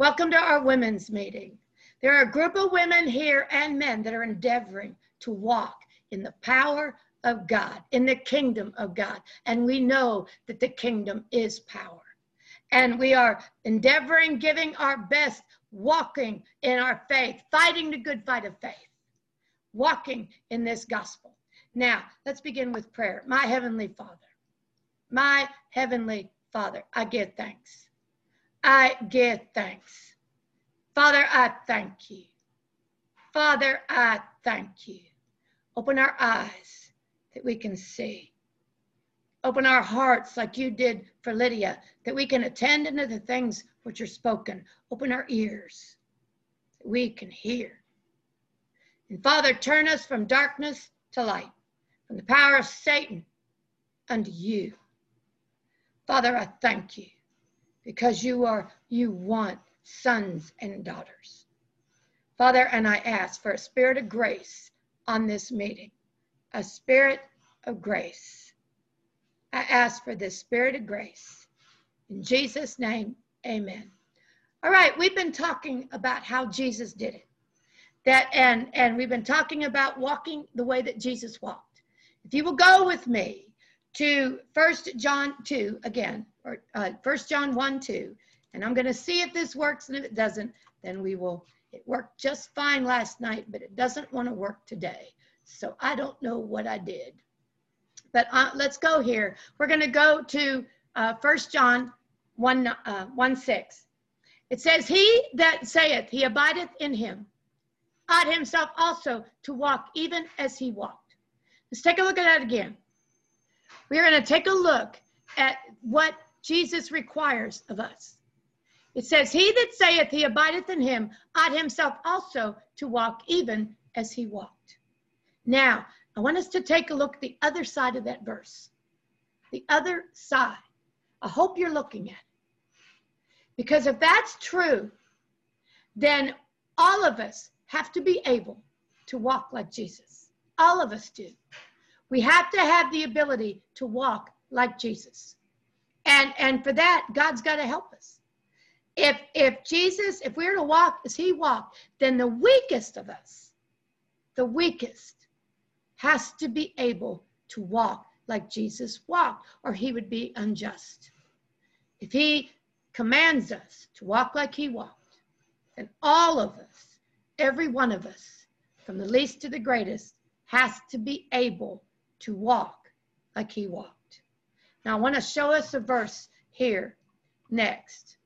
Welcome to our women's meeting. There are a group of women here and men that are endeavoring to walk in the power of God, in the kingdom of God. And we know that the kingdom is power. And we are endeavoring, giving our best, walking in our faith, fighting the good fight of faith, walking in this gospel. Now, let's begin with prayer. My Heavenly Father, my Heavenly Father, I give thanks. I give thanks. Father, I thank you. Father, I thank you. Open our eyes that we can see. Open our hearts like you did for Lydia, that we can attend unto the things which are spoken. Open our ears that we can hear. And Father, turn us from darkness to light, from the power of Satan unto you. Father, I thank you because you are, you want sons and daughters. Father, and I ask for a spirit of grace on this meeting, a spirit of grace. I ask for this spirit of grace. In Jesus' name, amen. All right, we've been talking about how Jesus did it. That and and we've been talking about walking the way that Jesus walked. If you will go with me to First John 2 again, or uh, First John 1 2, and I'm going to see if this works, and if it doesn't, then we will. It worked just fine last night, but it doesn't want to work today. So I don't know what I did. But uh, let's go here. We're going to go to uh, 1 John 1, uh, 1 6. It says, He that saith he abideth in him ought himself also to walk even as he walked. Let's take a look at that again. We are going to take a look at what Jesus requires of us. It says, He that saith he abideth in him ought himself also to walk even as he walked. Now, I want us to take a look at the other side of that verse. The other side. I hope you're looking at it. Because if that's true, then all of us have to be able to walk like Jesus. All of us do. We have to have the ability to walk like Jesus. And and for that, God's got to help us. If if Jesus, if we're to walk as he walked, then the weakest of us, the weakest, has to be able to walk like Jesus walked, or he would be unjust. If he commands us to walk like he walked, then all of us, every one of us, from the least to the greatest, has to be able to walk like he walked. Now, I want to show us a verse here next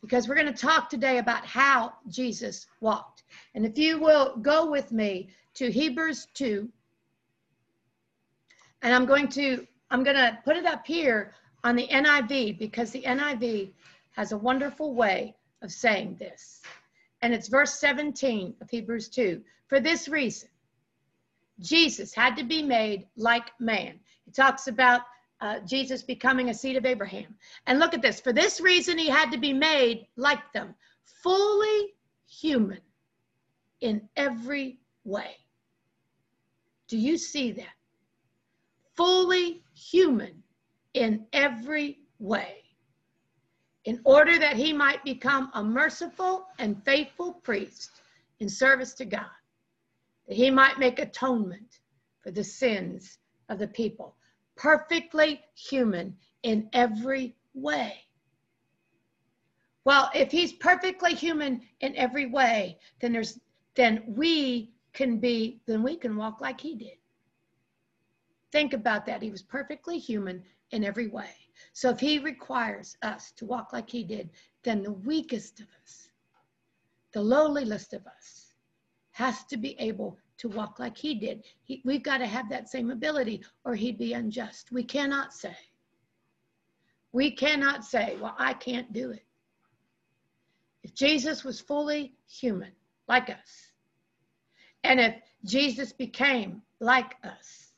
because we're going to talk today about how Jesus walked. And if you will go with me to Hebrews 2, and I'm going to I'm going to put it up here on the NIV because the NIV has a wonderful way of saying this. And it's verse 17 of Hebrews 2. For this reason, Jesus had to be made like man. It talks about uh, Jesus becoming a seed of Abraham. And look at this. For this reason, he had to be made like them, fully human in every way. Do you see that? Fully human in every way. In order that he might become a merciful and faithful priest in service to God that he might make atonement for the sins of the people. Perfectly human in every way. Well, if he's perfectly human in every way, then there's then we can be then we can walk like he did. Think about that. He was perfectly human in every way. So if he requires us to walk like he did, then the weakest of us, the lowliest of us, has to be able to walk like he did. He, we've got to have that same ability or he'd be unjust. We cannot say, we cannot say, well, I can't do it. If Jesus was fully human, like us, and if Jesus became like us,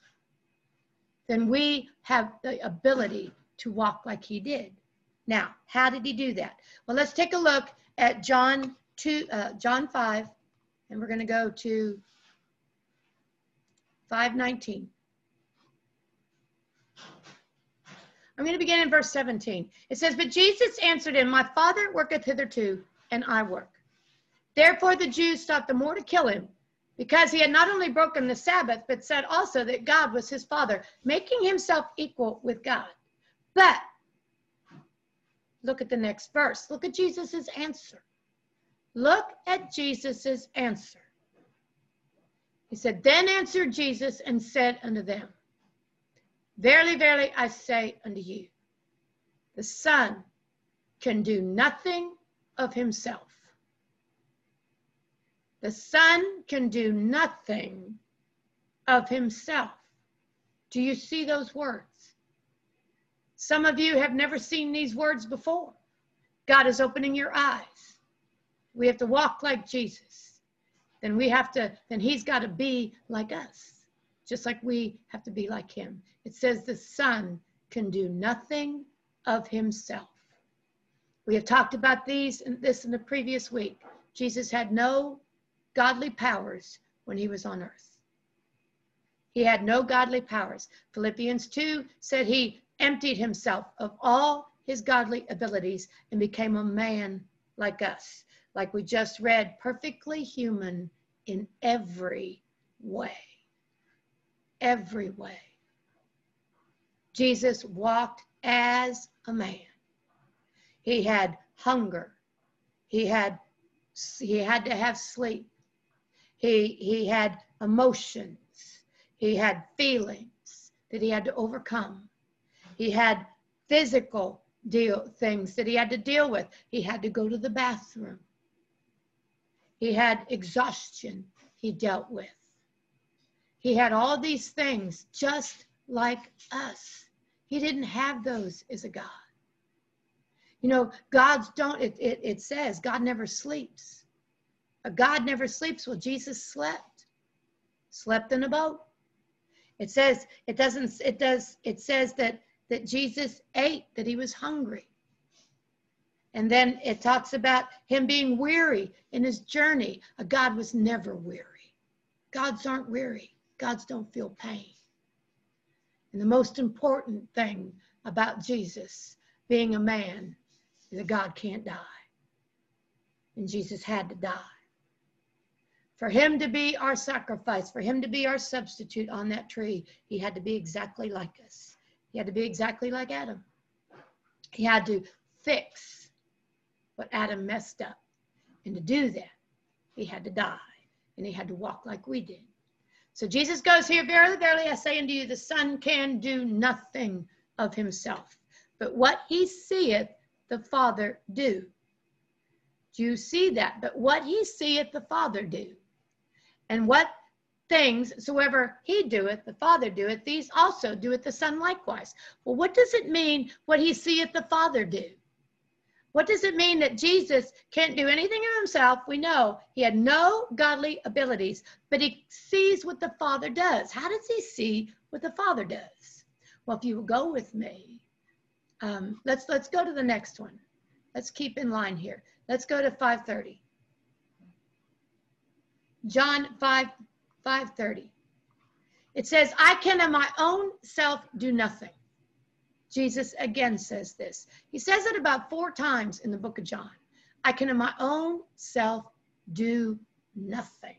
then we have the ability to walk like he did. Now, how did he do that? Well, let's take a look at John 2, uh, John 5, and we're going to go to 519. I'm going to begin in verse 17. It says, But Jesus answered him, My Father worketh hitherto, and I work. Therefore the Jews sought the more to kill him, because he had not only broken the Sabbath, but said also that God was his Father, making himself equal with God. But look at the next verse. Look at Jesus' answer. Look at Jesus' answer. He said, Then answered Jesus and said unto them, Verily, verily, I say unto you, the Son can do nothing of himself. The Son can do nothing of himself. Do you see those words? Some of you have never seen these words before. God is opening your eyes. We have to walk like Jesus. Then we have to, then he's got to be like us, just like we have to be like him. It says the Son can do nothing of himself. We have talked about these and this in the previous week. Jesus had no godly powers when he was on earth. He had no godly powers. Philippians 2 said he emptied himself of all his godly abilities and became a man like us, like we just read, perfectly human in every way. Every way. Jesus walked as a man. He had hunger. He had he had to have sleep. He he had emotions. He had feelings that he had to overcome. He had physical deal things that he had to deal with. He had to go to the bathroom. He had exhaustion he dealt with. He had all these things just like us. He didn't have those as a God. You know, God's don't, it, it, it says God never sleeps. A God never sleeps. Well, Jesus slept, slept in a boat. It says, it doesn't, it does, it says that, that Jesus ate, that he was hungry. And then it talks about him being weary in his journey. A God was never weary. Gods aren't weary. Gods don't feel pain. And the most important thing about Jesus being a man is that God can't die. And Jesus had to die. For him to be our sacrifice, for him to be our substitute on that tree, he had to be exactly like us. He had to be exactly like Adam. He had to fix what Adam messed up. And to do that, he had to die and he had to walk like we did. So Jesus goes here, Verily, verily, I say unto you, the Son can do nothing of himself, but what he seeth the Father do. Do you see that? But what he seeth the Father do. And what things soever he doeth, the Father doeth, these also doeth the Son likewise. Well, what does it mean, what he seeth the Father do? What does it mean that Jesus can't do anything of himself? We know he had no godly abilities, but he sees what the Father does. How does he see what the Father does? Well, if you will go with me, um, let's let's go to the next one. Let's keep in line here. Let's go to 530. John 5, 530. It says, I can of my own self do nothing. Jesus again says this. He says it about four times in the book of John. I can in my own self do nothing.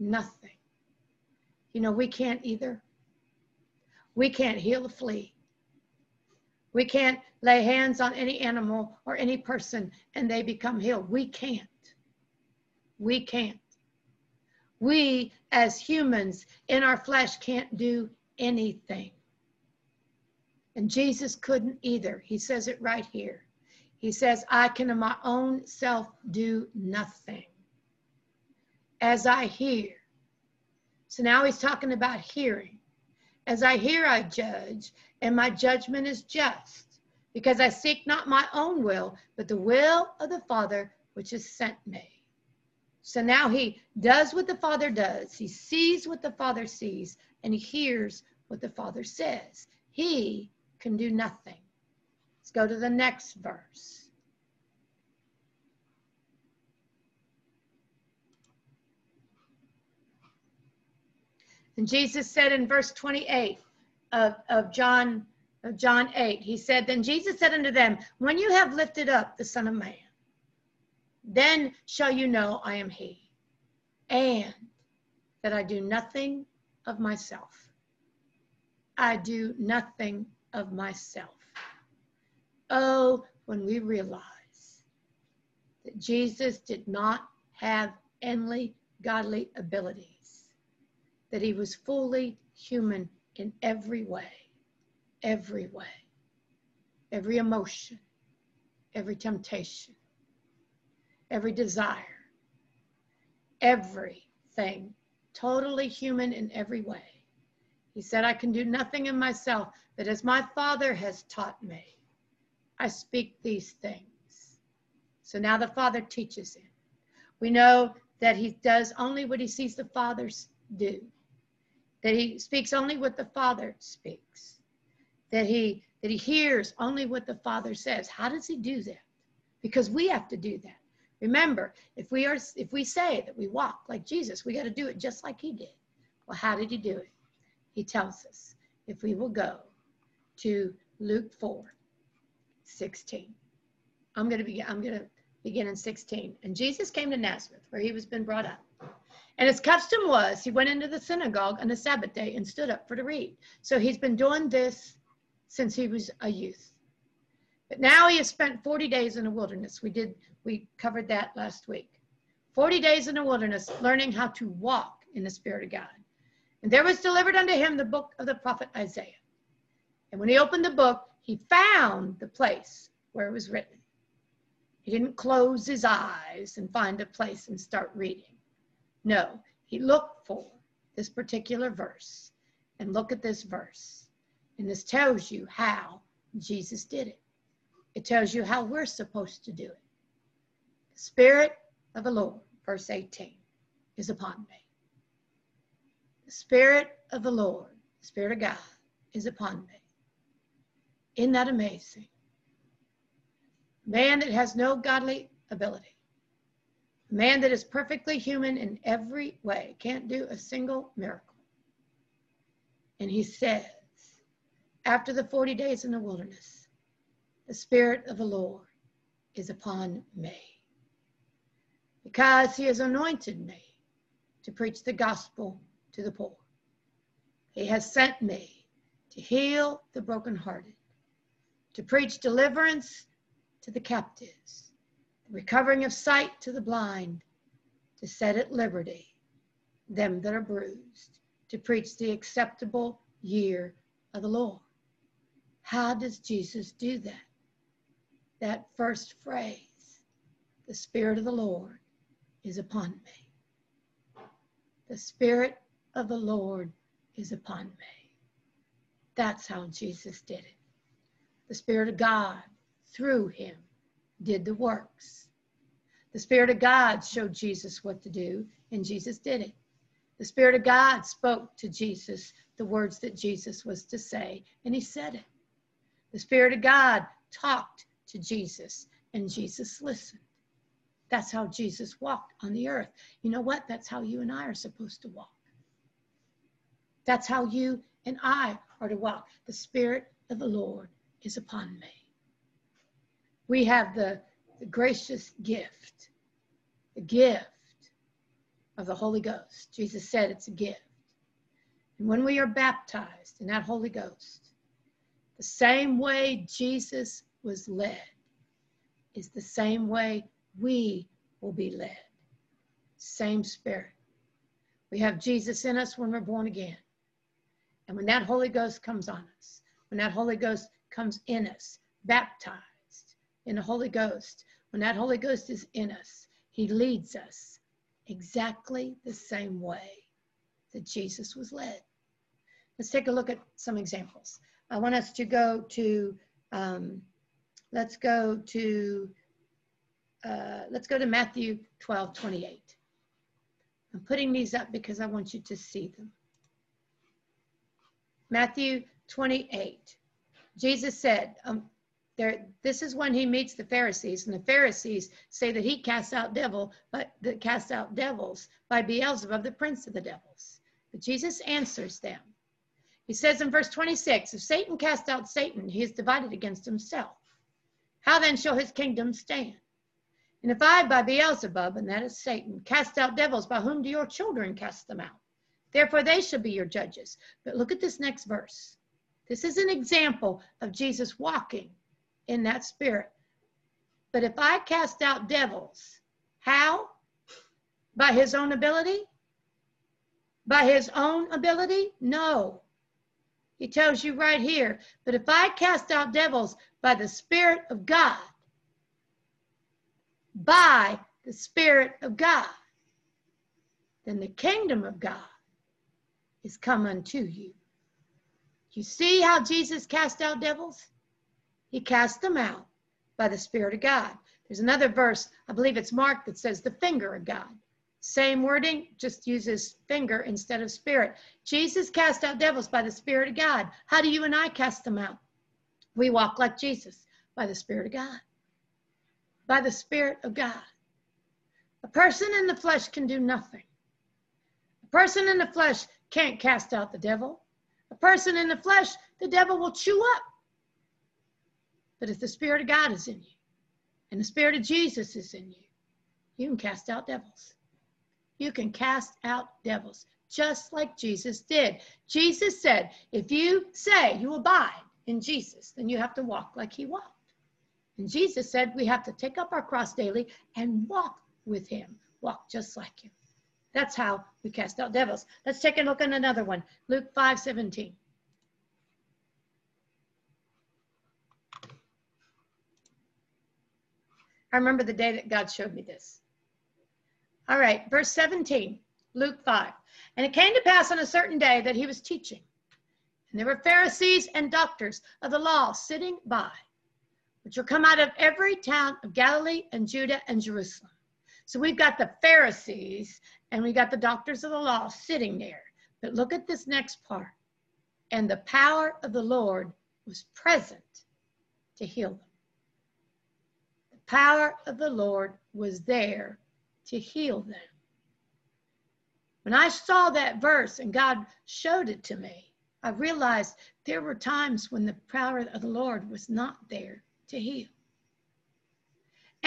Nothing. You know, we can't either. We can't heal a flea. We can't lay hands on any animal or any person and they become healed. We can't. We can't. We, as humans in our flesh, can't do anything. And Jesus couldn't either. He says it right here. He says, I can of my own self do nothing. As I hear. So now he's talking about hearing. As I hear, I judge, and my judgment is just, because I seek not my own will, but the will of the Father which has sent me. So now he does what the Father does. He sees what the Father sees, and he hears what the Father says. He can do nothing. Let's go to the next verse. And Jesus said in verse 28 of, of John of John 8, he said, Then Jesus said unto them, When you have lifted up the Son of Man, then shall you know I am he, and that I do nothing of myself. I do nothing of myself. Oh, when we realize that Jesus did not have any godly abilities, that he was fully human in every way, every way, every emotion, every temptation, every desire, everything, totally human in every way. He said, I can do nothing in myself, but as my Father has taught me, I speak these things. So now the Father teaches him. We know that he does only what he sees the Fathers do, that he speaks only what the Father speaks, that he that he hears only what the Father says. How does he do that? Because we have to do that. Remember, if we are if we say that we walk like Jesus, we got to do it just like he did. Well, how did he do it? He tells us if we will go to Luke 4, 16. I'm gonna be I'm gonna begin in 16. And Jesus came to Nazareth, where he was been brought up. And his custom was he went into the synagogue on the Sabbath day and stood up for to read. So he's been doing this since he was a youth. But now he has spent 40 days in the wilderness. We did, we covered that last week. 40 days in the wilderness, learning how to walk in the Spirit of God. And there was delivered unto him the book of the prophet Isaiah. And when he opened the book, he found the place where it was written. He didn't close his eyes and find a place and start reading. No, he looked for this particular verse and look at this verse. And this tells you how Jesus did it. It tells you how we're supposed to do it. The Spirit of the Lord, verse 18, is upon me. The Spirit of the Lord, the Spirit of God, is upon me. Isn't that amazing? Man that has no godly ability, man that is perfectly human in every way, can't do a single miracle. And he says, after the 40 days in the wilderness, the Spirit of the Lord is upon me because he has anointed me to preach the gospel to the poor. He has sent me to heal the brokenhearted, to preach deliverance to the captives, recovering of sight to the blind, to set at liberty them that are bruised, to preach the acceptable year of the Lord. How does Jesus do that? that first phrase, the Spirit of the Lord is upon me. The Spirit of the Lord is upon me. That's how Jesus did it. The Spirit of God, through him, did the works. The Spirit of God showed Jesus what to do, and Jesus did it. The Spirit of God spoke to Jesus the words that Jesus was to say, and he said it. The Spirit of God talked to Jesus, and Jesus listened. That's how Jesus walked on the earth. You know what? That's how you and I are supposed to walk. That's how you and I are to walk. The Spirit of the Lord is upon me. We have the, the gracious gift, the gift of the Holy Ghost. Jesus said it's a gift. And when we are baptized in that Holy Ghost, the same way Jesus was led is the same way we will be led. Same spirit. We have Jesus in us when we're born again. And when that Holy Ghost comes on us, when that Holy Ghost comes in us, baptized in the Holy Ghost, when that Holy Ghost is in us, he leads us exactly the same way that Jesus was led. Let's take a look at some examples. I want us to go to um, Let's go to, uh, let's go to Matthew 12, 28. I'm putting these up because I want you to see them. Matthew 28. Jesus said, um, there, this is when he meets the Pharisees, and the Pharisees say that he casts out devil, but that casts out devils by Beelzebub, the prince of the devils. But Jesus answers them. He says in verse 26 If Satan cast out Satan, he is divided against himself. How then shall his kingdom stand? And if I, by Beelzebub, and that is Satan, cast out devils, by whom do your children cast them out? Therefore, they shall be your judges. But look at this next verse. This is an example of Jesus walking in that spirit. But if I cast out devils, how? By his own ability? By his own ability? No. He tells you right here, but if I cast out devils by the Spirit of God, by the Spirit of God, then the kingdom of God is come unto you. You see how Jesus cast out devils? He cast them out by the Spirit of God. There's another verse, I believe it's Mark, that says the finger of God. Same wording, just uses finger instead of spirit. Jesus cast out devils by the Spirit of God. How do you and I cast them out? We walk like Jesus by the Spirit of God. By the Spirit of God. A person in the flesh can do nothing. A person in the flesh can't cast out the devil. A person in the flesh, the devil will chew up. But if the Spirit of God is in you and the Spirit of Jesus is in you, you can cast out devils. You can cast out devils just like Jesus did. Jesus said, if you say you abide in Jesus, then you have to walk like he walked. And Jesus said we have to take up our cross daily and walk with him, walk just like him. That's how we cast out devils. Let's take a look at another one. Luke 5 17. I remember the day that God showed me this. All right, verse 17, Luke 5. And it came to pass on a certain day that he was teaching. And there were Pharisees and doctors of the law sitting by, which were come out of every town of Galilee and Judah and Jerusalem. So we've got the Pharisees and we got the doctors of the law sitting there. But look at this next part. And the power of the Lord was present to heal them. The power of the Lord was there to heal them. When I saw that verse and God showed it to me, I realized there were times when the power of the Lord was not there to heal.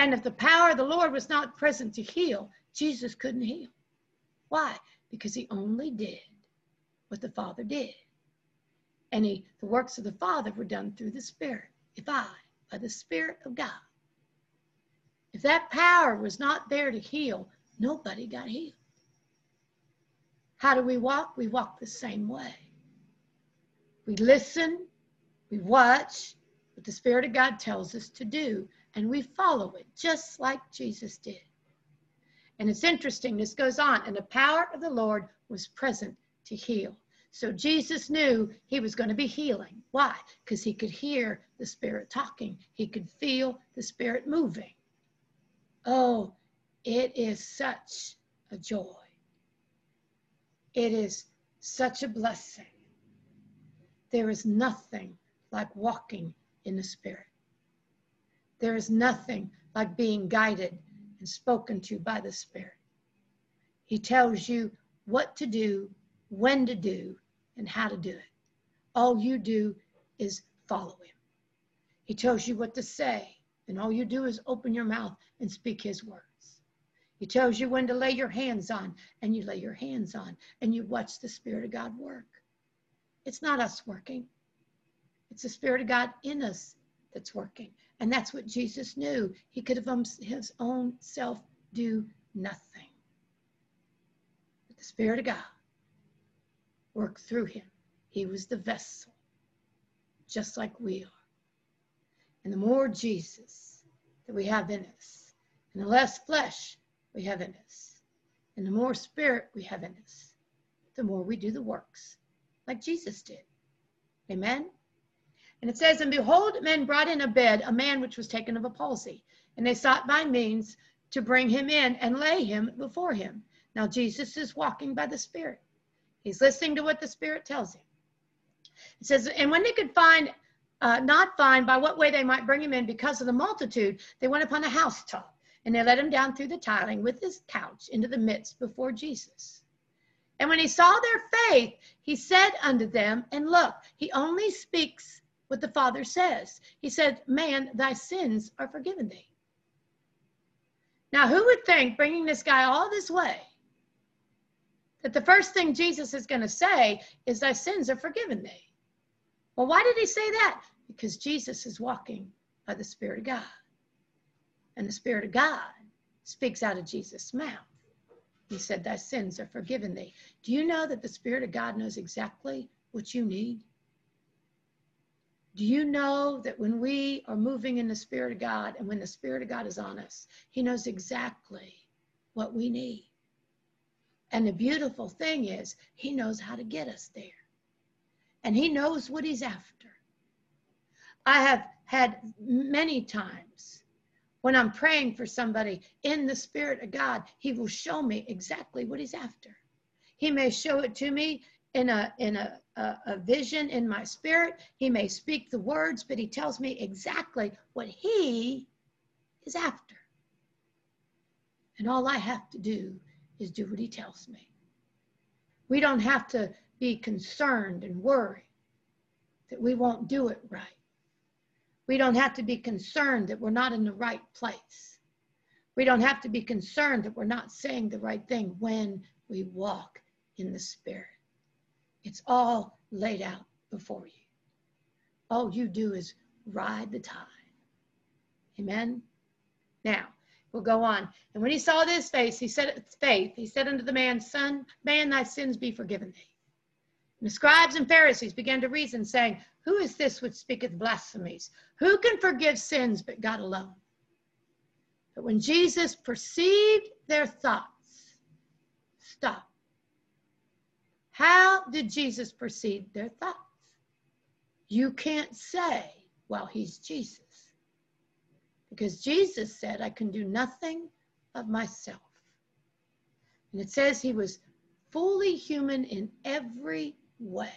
And if the power of the Lord was not present to heal, Jesus couldn't heal. Why? Because he only did what the Father did. And he, the works of the Father were done through the Spirit. If I, by the Spirit of God, if that power was not there to heal, nobody got healed. How do we walk? We walk the same way. We listen, we watch what the Spirit of God tells us to do, and we follow it just like Jesus did. And it's interesting, this goes on, and the power of the Lord was present to heal. So Jesus knew he was going to be healing. Why? Because he could hear the Spirit talking, he could feel the Spirit moving. Oh, it is such a joy. It is such a blessing. There is nothing like walking in the Spirit. There is nothing like being guided and spoken to by the Spirit. He tells you what to do, when to do, and how to do it. All you do is follow Him. He tells you what to say, and all you do is open your mouth and speak His words. He tells you when to lay your hands on, and you lay your hands on, and you watch the Spirit of God work. It's not us working, it's the Spirit of God in us that's working. And that's what Jesus knew. He could have um, his own self do nothing. But the Spirit of God worked through him. He was the vessel, just like we are. And the more Jesus that we have in us, and the less flesh we have in us, and the more spirit we have in us, the more we do the works like Jesus did. Amen. And it says, And behold, men brought in a bed a man which was taken of a palsy, and they sought by means to bring him in and lay him before him. Now Jesus is walking by the Spirit. He's listening to what the Spirit tells him. It says, And when they could find, uh, not find by what way they might bring him in because of the multitude, they went upon a housetop, and they let him down through the tiling with his couch into the midst before Jesus. And when he saw their faith, he said unto them, and look, he only speaks what the Father says. He said, Man, thy sins are forgiven thee. Now, who would think, bringing this guy all this way, that the first thing Jesus is going to say is, Thy sins are forgiven thee? Well, why did he say that? Because Jesus is walking by the Spirit of God. And the Spirit of God speaks out of Jesus' mouth. He said, Thy sins are forgiven thee. Do you know that the Spirit of God knows exactly what you need? Do you know that when we are moving in the Spirit of God and when the Spirit of God is on us, He knows exactly what we need? And the beautiful thing is, He knows how to get us there. And He knows what He's after. I have had many times when I'm praying for somebody in the Spirit of God, He will show me exactly what He's after. He may show it to me in a in a, a, a, vision in my spirit. He may speak the words, but he tells me exactly what he is after. And all I have to do is do what he tells me. We don't have to be concerned and worry that we won't do it right. We don't have to be concerned that we're not in the right place. We don't have to be concerned that we're not saying the right thing when we walk in the Spirit. It's all laid out before you. All you do is ride the tide. Amen. Now, we'll go on. And when he saw this face, he said, it's faith, he said unto the man, Son, man, thy sins be forgiven thee. And the scribes and Pharisees began to reason, saying, Who is this which speaketh blasphemies? Who can forgive sins but God alone? But when Jesus perceived their thoughts, stop how did Jesus perceive their thoughts? You can't say, well, he's Jesus. Because Jesus said, I can do nothing of myself. And it says he was fully human in every way.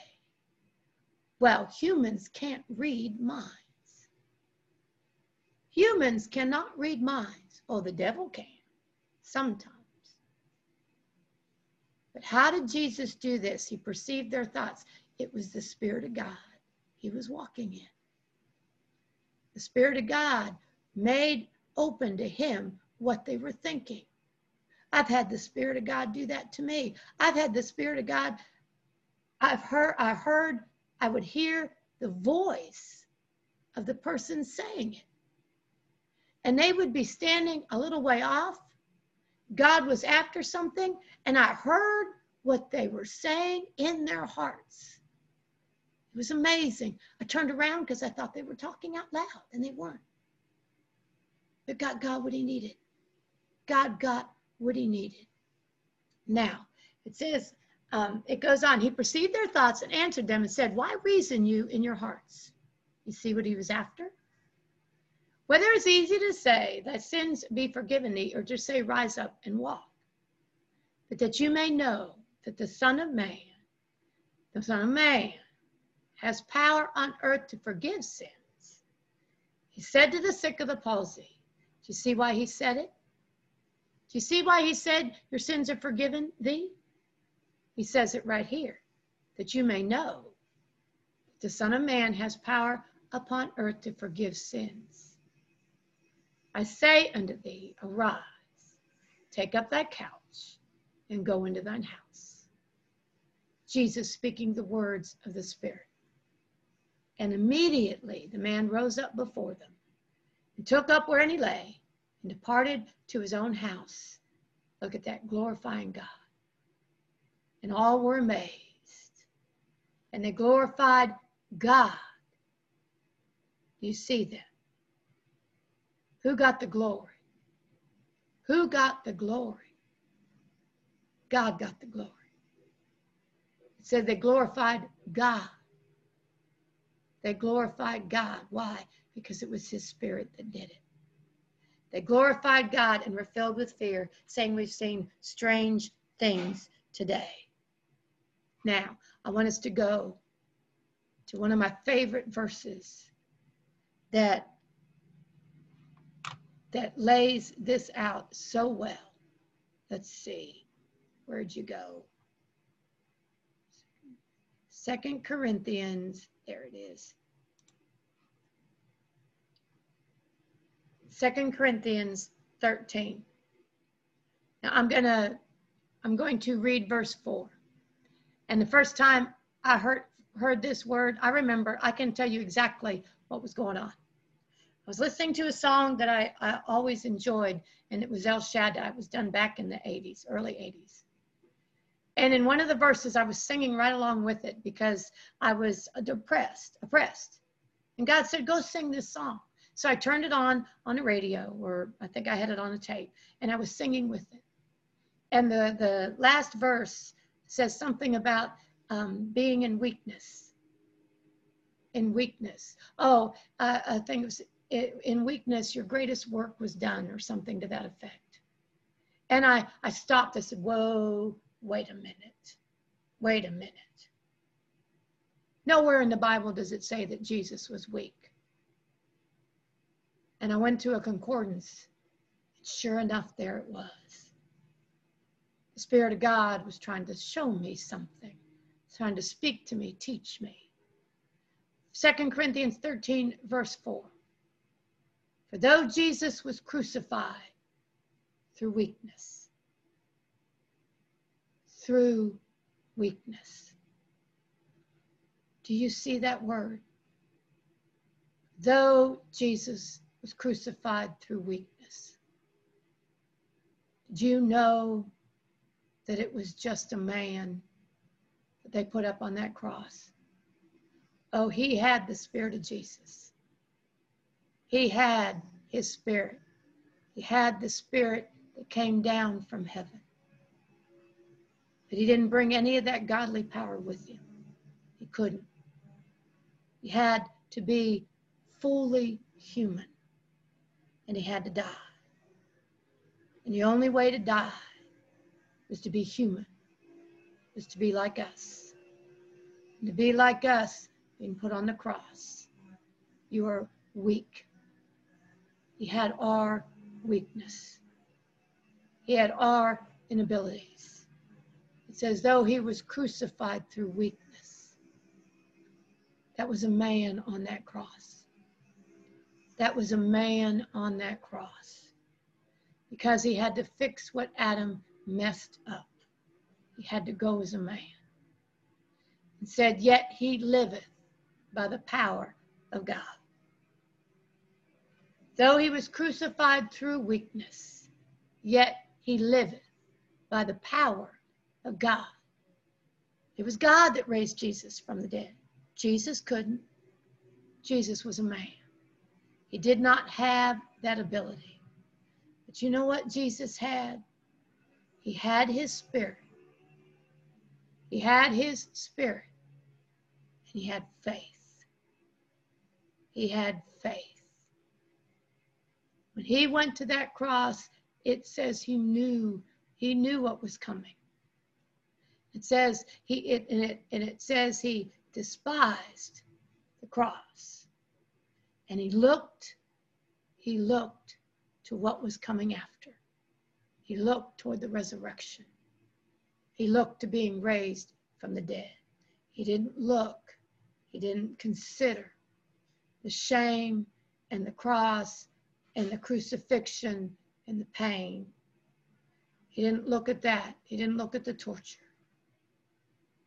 Well, humans can't read minds. Humans cannot read minds. Oh, the devil can sometimes. But how did Jesus do this? He perceived their thoughts. It was the Spirit of God he was walking in. The Spirit of God made open to him what they were thinking. I've had the Spirit of God do that to me. I've had the Spirit of God, I've heard, I heard, I would hear the voice of the person saying it. And they would be standing a little way off God was after something, and I heard what they were saying in their hearts. It was amazing. I turned around because I thought they were talking out loud, and they weren't. But God got what he needed. God got what he needed. Now, it says, um, it goes on, he perceived their thoughts and answered them and said, Why reason you in your hearts? You see what he was after? Whether it's easy to say, that sins be forgiven thee, or to say, rise up and walk, but that you may know that the Son of Man, the Son of Man, has power on earth to forgive sins. He said to the sick of the palsy, Do you see why he said it? Do you see why he said, Your sins are forgiven thee? He says it right here, that you may know that the Son of Man has power upon earth to forgive sins. I say unto thee, arise, take up thy couch, and go into thine house. Jesus speaking the words of the Spirit. And immediately the man rose up before them, and took up wherein he lay, and departed to his own house. Look at that, glorifying God. And all were amazed. And they glorified God. You see that? Who got the glory? Who got the glory? God got the glory. It said they glorified God. They glorified God. Why? Because it was His Spirit that did it. They glorified God and were filled with fear, saying, We've seen strange things today. Now, I want us to go to one of my favorite verses that that lays this out so well. Let's see. Where'd you go? Second Corinthians, there it is. Second Corinthians 13. Now I'm gonna I'm going to read verse 4. And the first time I heard heard this word, I remember I can tell you exactly what was going on. I was listening to a song that I, I always enjoyed, and it was El Shaddai. It was done back in the 80s, early 80s. And in one of the verses, I was singing right along with it because I was depressed, oppressed. And God said, Go sing this song. So I turned it on on the radio, or I think I had it on a tape, and I was singing with it. And the, the last verse says something about um, being in weakness. In weakness. Oh, uh, I think it was in weakness, your greatest work was done, or something to that effect. And I, I stopped. I said, Whoa, wait a minute. Wait a minute. Nowhere in the Bible does it say that Jesus was weak. And I went to a concordance. Sure enough, there it was. The Spirit of God was trying to show me something, trying to speak to me, teach me. Second Corinthians 13, verse 4. For though Jesus was crucified through weakness, through weakness. Do you see that word? Though Jesus was crucified through weakness. Did you know that it was just a man that they put up on that cross? Oh, he had the Spirit of Jesus. He had his spirit. He had the spirit that came down from heaven. But he didn't bring any of that godly power with him. He couldn't. He had to be fully human. And he had to die. And the only way to die was to be human, was to be like us. And to be like us, being put on the cross, you are weak. He had our weakness. He had our inabilities. It says, though he was crucified through weakness. That was a man on that cross. That was a man on that cross. Because he had to fix what Adam messed up. He had to go as a man. And said, Yet he liveth by the power of God. Though he was crucified through weakness, yet he liveth by the power of God. It was God that raised Jesus from the dead. Jesus couldn't. Jesus was a man. He did not have that ability. But you know what Jesus had? He had his spirit. He had his spirit. And he had faith. He had faith. When he went to that cross, it says he knew, he knew what was coming. It says he it and it and it says he despised the cross. And he looked, he looked to what was coming after. He looked toward the resurrection. He looked to being raised from the dead. He didn't look, he didn't consider the shame and the cross and the crucifixion and the pain. He didn't look at that. He didn't look at the torture.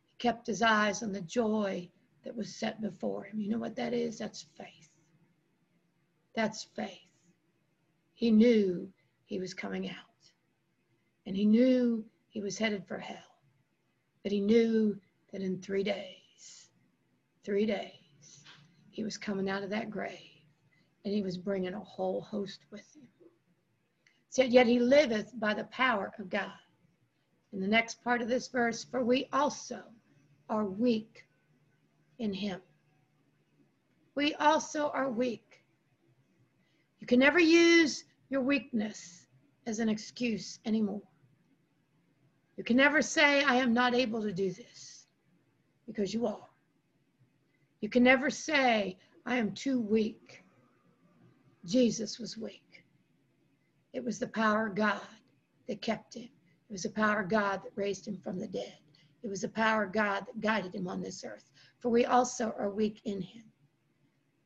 He kept his eyes on the joy that was set before him. You know what that is? That's faith. That's faith. He knew he was coming out. And he knew he was headed for hell. But he knew that in three days, three days, he was coming out of that grave and he was bringing a whole host with him. Said, Yet he liveth by the power of God. In the next part of this verse, for we also are weak in him. We also are weak. You can never use your weakness as an excuse anymore. You can never say, I am not able to do this, because you are. You can never say, I am too weak Jesus was weak. It was the power of God that kept him. It was the power of God that raised him from the dead. It was the power of God that guided him on this earth. For we also are weak in him,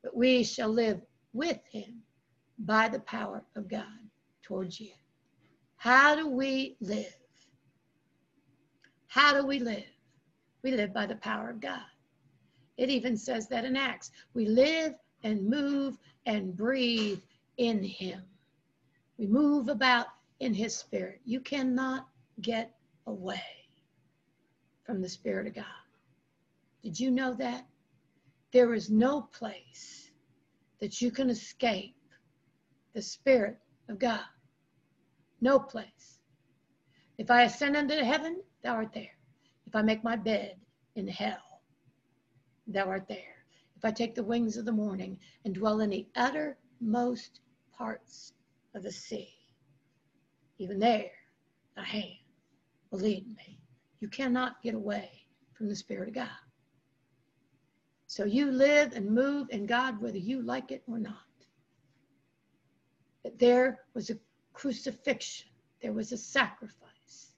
but we shall live with him by the power of God towards you. How do we live? How do we live? We live by the power of God. It even says that in Acts. We live and move and breathe in him. We move about in his spirit. You cannot get away from the spirit of God. Did you know that? There is no place that you can escape the spirit of God. No place. If I ascend into heaven, thou art there. If I make my bed in hell, thou art there. If I take the wings of the morning and dwell in the uttermost parts of the sea, even there thy hand will lead me. You cannot get away from the Spirit of God. So you live and move in God whether you like it or not. But there was a crucifixion, there was a sacrifice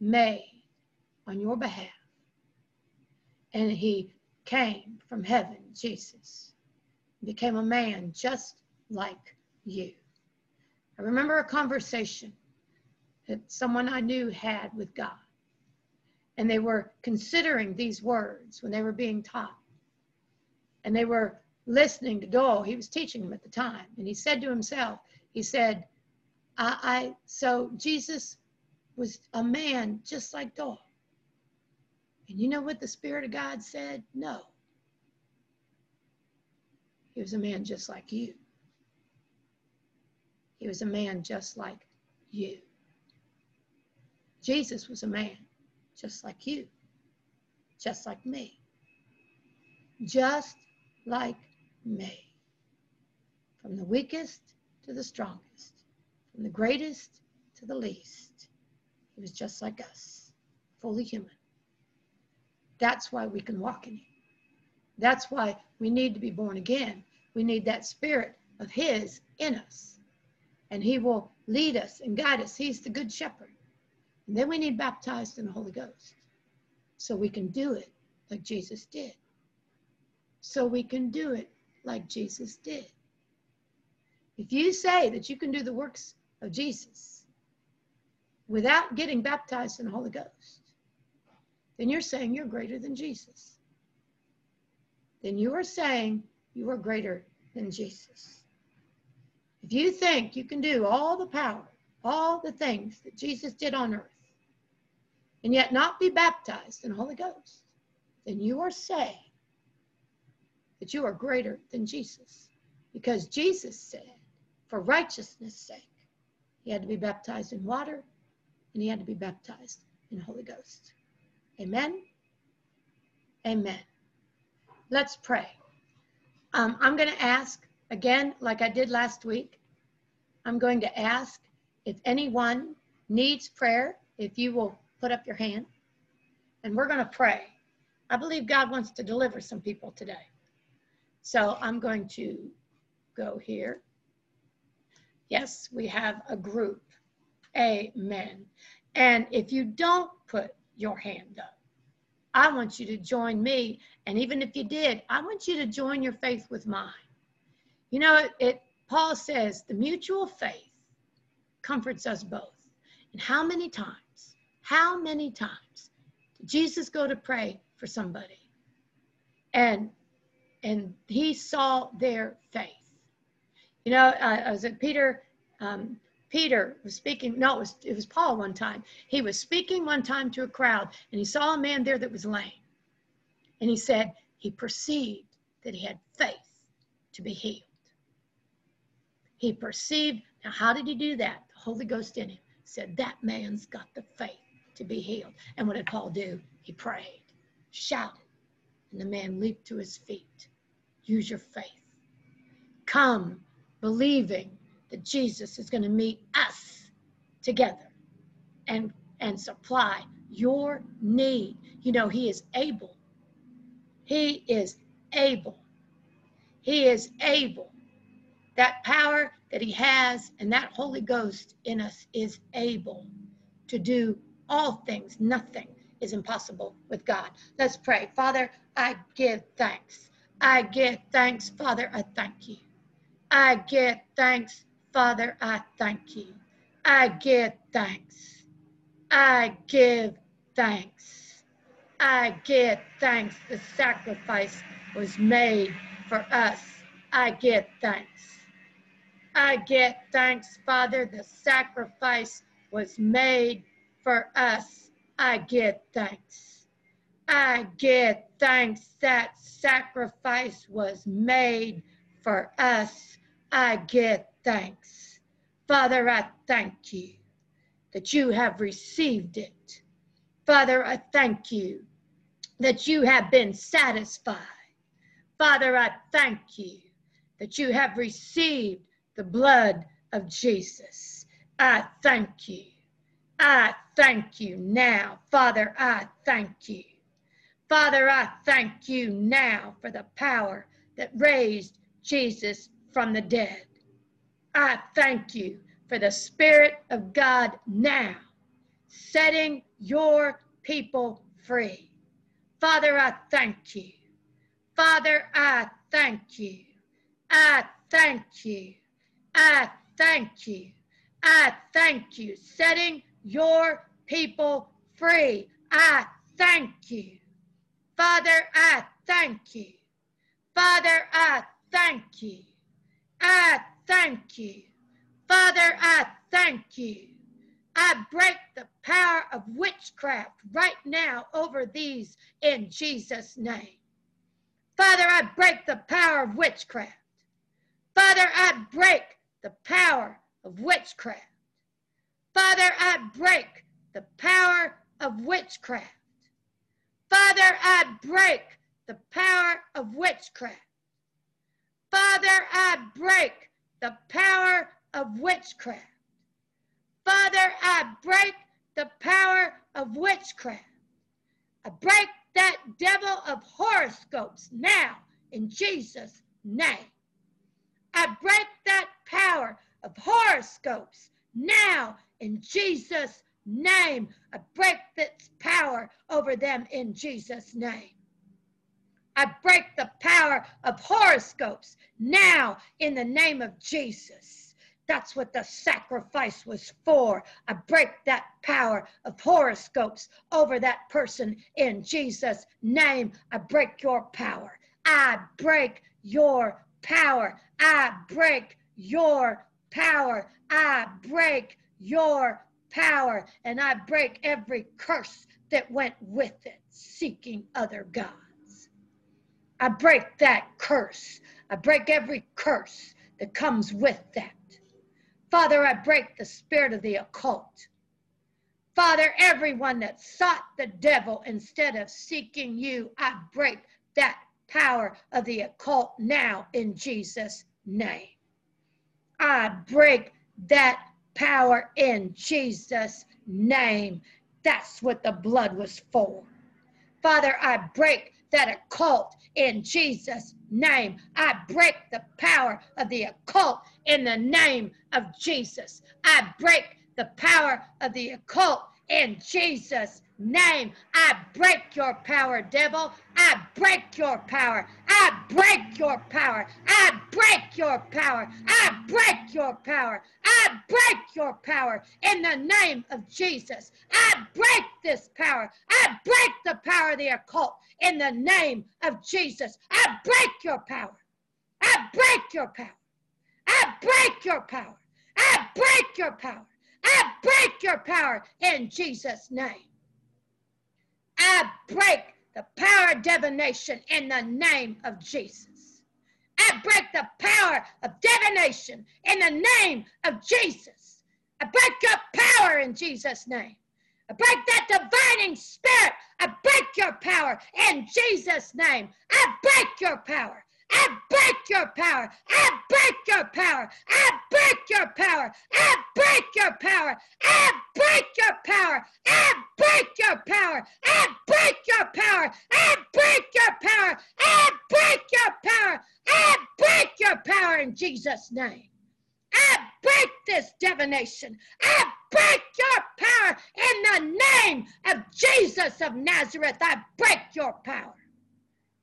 made on your behalf. And he came from heaven, Jesus, became a man just like you. I remember a conversation that someone I knew had with God. And they were considering these words when they were being taught. And they were listening to Doyle. He was teaching them at the time. And he said to himself, he said, I, I so Jesus was a man just like Doyle. And you know what the Spirit of God said? No. He was a man just like you. He was a man just like you. Jesus was a man just like you, just like me, just like me. From the weakest to the strongest, from the greatest to the least, he was just like us, fully human. That's why we can walk in him. That's why we need to be born again. We need that spirit of his in us and he will lead us and guide us. He's the good shepherd. And then we need baptized in the Holy Ghost so we can do it like Jesus did. So we can do it like Jesus did. If you say that you can do the works of Jesus without getting baptized in the Holy Ghost, then you're saying you're greater than Jesus. Then you are saying you are greater than Jesus. If you think you can do all the power, all the things that Jesus did on earth, and yet not be baptized in Holy Ghost, then you are saying that you are greater than Jesus. Because Jesus said, for righteousness' sake, he had to be baptized in water and he had to be baptized in Holy Ghost. Amen. Amen. Let's pray. Um, I'm going to ask Again, like I did last week, I'm going to ask if anyone needs prayer, if you will put up your hand, and we're going to pray. I believe God wants to deliver some people today. So I'm going to go here. Yes, we have a group. Amen. And if you don't put your hand up, I want you to join me. And even if you did, I want you to join your faith with mine. You know, it, it Paul says the mutual faith comforts us both. And how many times, how many times did Jesus go to pray for somebody? And and he saw their faith. You know, uh, was it Peter? Um, Peter was speaking. No, it was it was Paul one time. He was speaking one time to a crowd, and he saw a man there that was lame, and he said he perceived that he had faith to be healed. He perceived. Now, how did he do that? The Holy Ghost in him said, That man's got the faith to be healed. And what did Paul do? He prayed, shouted, and the man leaped to his feet. Use your faith. Come believing that Jesus is going to meet us together and, and supply your need. You know, He is able. He is able. He is able that power that he has and that Holy Ghost in us is able to do all things. Nothing is impossible with God. Let's pray. Father, I give thanks. I give thanks, Father. I thank you. I give thanks, Father. I thank you. I give thanks. I give thanks. I give thanks. The sacrifice was made for us. I give thanks. I give thanks, Father. The sacrifice was made for us. I give thanks. I give thanks that sacrifice was made for us. I give thanks. Father, I thank you that you have received it. Father, I thank you that you have been satisfied. Father, I thank you that you have received the blood of Jesus. I thank you. I thank you now. Father, I thank you. Father, I thank you now for the power that raised Jesus from the dead. I thank you for the Spirit of God now setting your people free. Father, I thank you. Father, I thank you. I thank you. I thank you. I thank you. Setting your people free. I thank you. Father, I thank you. Father, I thank you. I thank you. Father, I thank you. I break the power of witchcraft right now over these in Jesus' name. Father, I break the power of witchcraft. Father, I break the power of witchcraft. Father, I break the power of witchcraft. Father, I break the power of witchcraft. Father, I break the power of witchcraft. Father, I break the power of witchcraft. I break that devil of horoscopes now in Jesus' name. I break that power of horoscopes now in Jesus' name. I break its power over them in Jesus' name. I break the power of horoscopes now in the name of Jesus. That's what the sacrifice was for. I break that power of horoscopes over that person in Jesus' name. I break your power. I break your power. I break your power. I break your power. And I break every curse that went with it, seeking other gods. I break that curse. I break every curse that comes with that. Father, I break the spirit of the occult. Father, everyone that sought the devil instead of seeking you, I break that power of the occult now in Jesus' name. I break that power in Jesus' name. That's what the blood was for. Father, I break that occult in Jesus' name. I break the power of the occult in the name of Jesus. I break the power of the occult in Jesus' name. I break your power, devil. I break your power. I break your power. I break your power. I break your power. I break your power in the name of Jesus. I break this power. I break the power of the occult in the name of Jesus. I break your power. I break your power. I break your power. I break your power. I break your power in Jesus' name. I break the power of divination in the name of Jesus. I break the power of divination in the name of Jesus. I break your power in Jesus' name. I break that divining spirit. I break your power in Jesus' name. I break your power. I break your power. I break your power. I break your power. I break your power. I break your power. I break your power. I break your power. I break your power. I break your power. I break your power in Jesus' name. I break this divination. I break your power in the name of Jesus. Jesus of Nazareth, I break your power.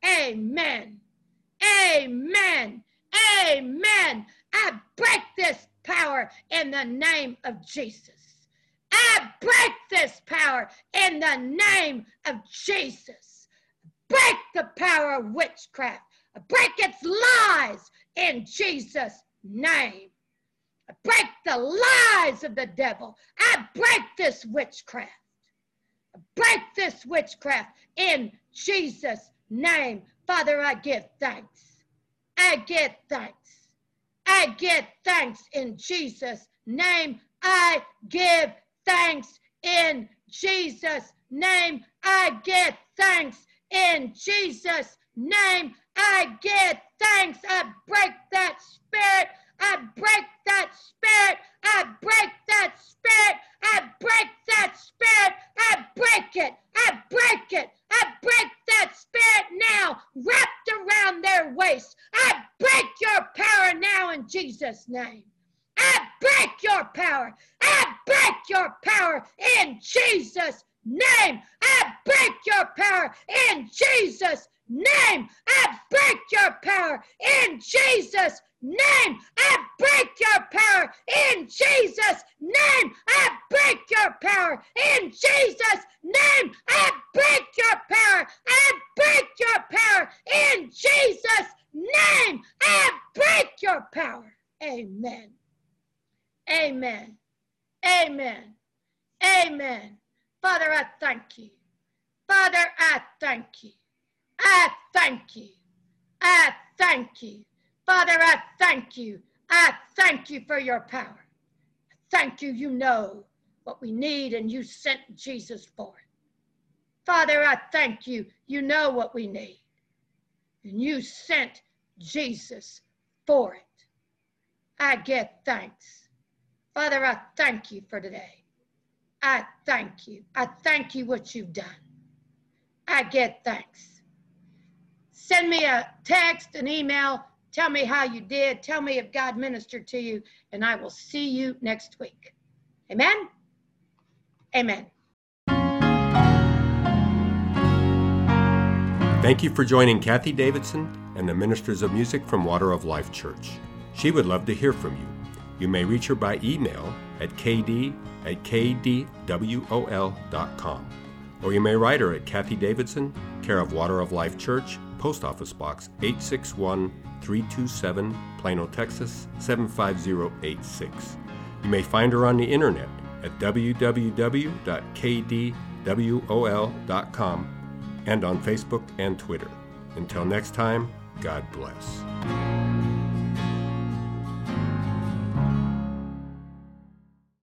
Amen. Amen. Amen. I break this power in the name of Jesus. I break this power in the name of Jesus. Break the power of witchcraft. break its lies in Jesus' name. Break the lies of the devil. I break this witchcraft. Break this witchcraft in Jesus' name. Father, I give thanks. I give thanks. I give thanks in Jesus' name. I give thanks in Jesus' name. I give thanks in Jesus' name. I give thanks. I break that spirit. I break that spirit. I break that spirit. I break that spirit. I break it. I break it. I break that spirit now wrapped around their waist. I break your power now in Jesus' name. I break your power. I break your power in Jesus' name. I break your power in Jesus' name. I break your power in Jesus' name. I break your power in Jesus' name. I break your power in Jesus' name. I break your power. I break your power in Jesus' name. I break your power. Amen. Amen. Amen. Amen. Father, I thank you. Father, I thank you. I thank you. I thank you. Father, I thank you. I thank you for your power. Thank you. You know what we need, and you sent Jesus for it. Father, I thank you. You know what we need, and you sent Jesus for it. I get thanks. Father, I thank you for today. I thank you. I thank you what you've done. I get thanks. Send me a text, an email, Tell me how you did. Tell me if God ministered to you, and I will see you next week. Amen. Amen. Thank you for joining Kathie Davidson and the ministers of music from Water of Life Church. She would love to hear from you. You may reach her by email at kd at kdwol.com. Or you may write her at Kathie Davidson, care of Water of Life Church, Post Office Box 861 327, Plano, Texas 75086. You may find her on the internet at www.kdwol.com and on Facebook and Twitter. Until next time, God bless.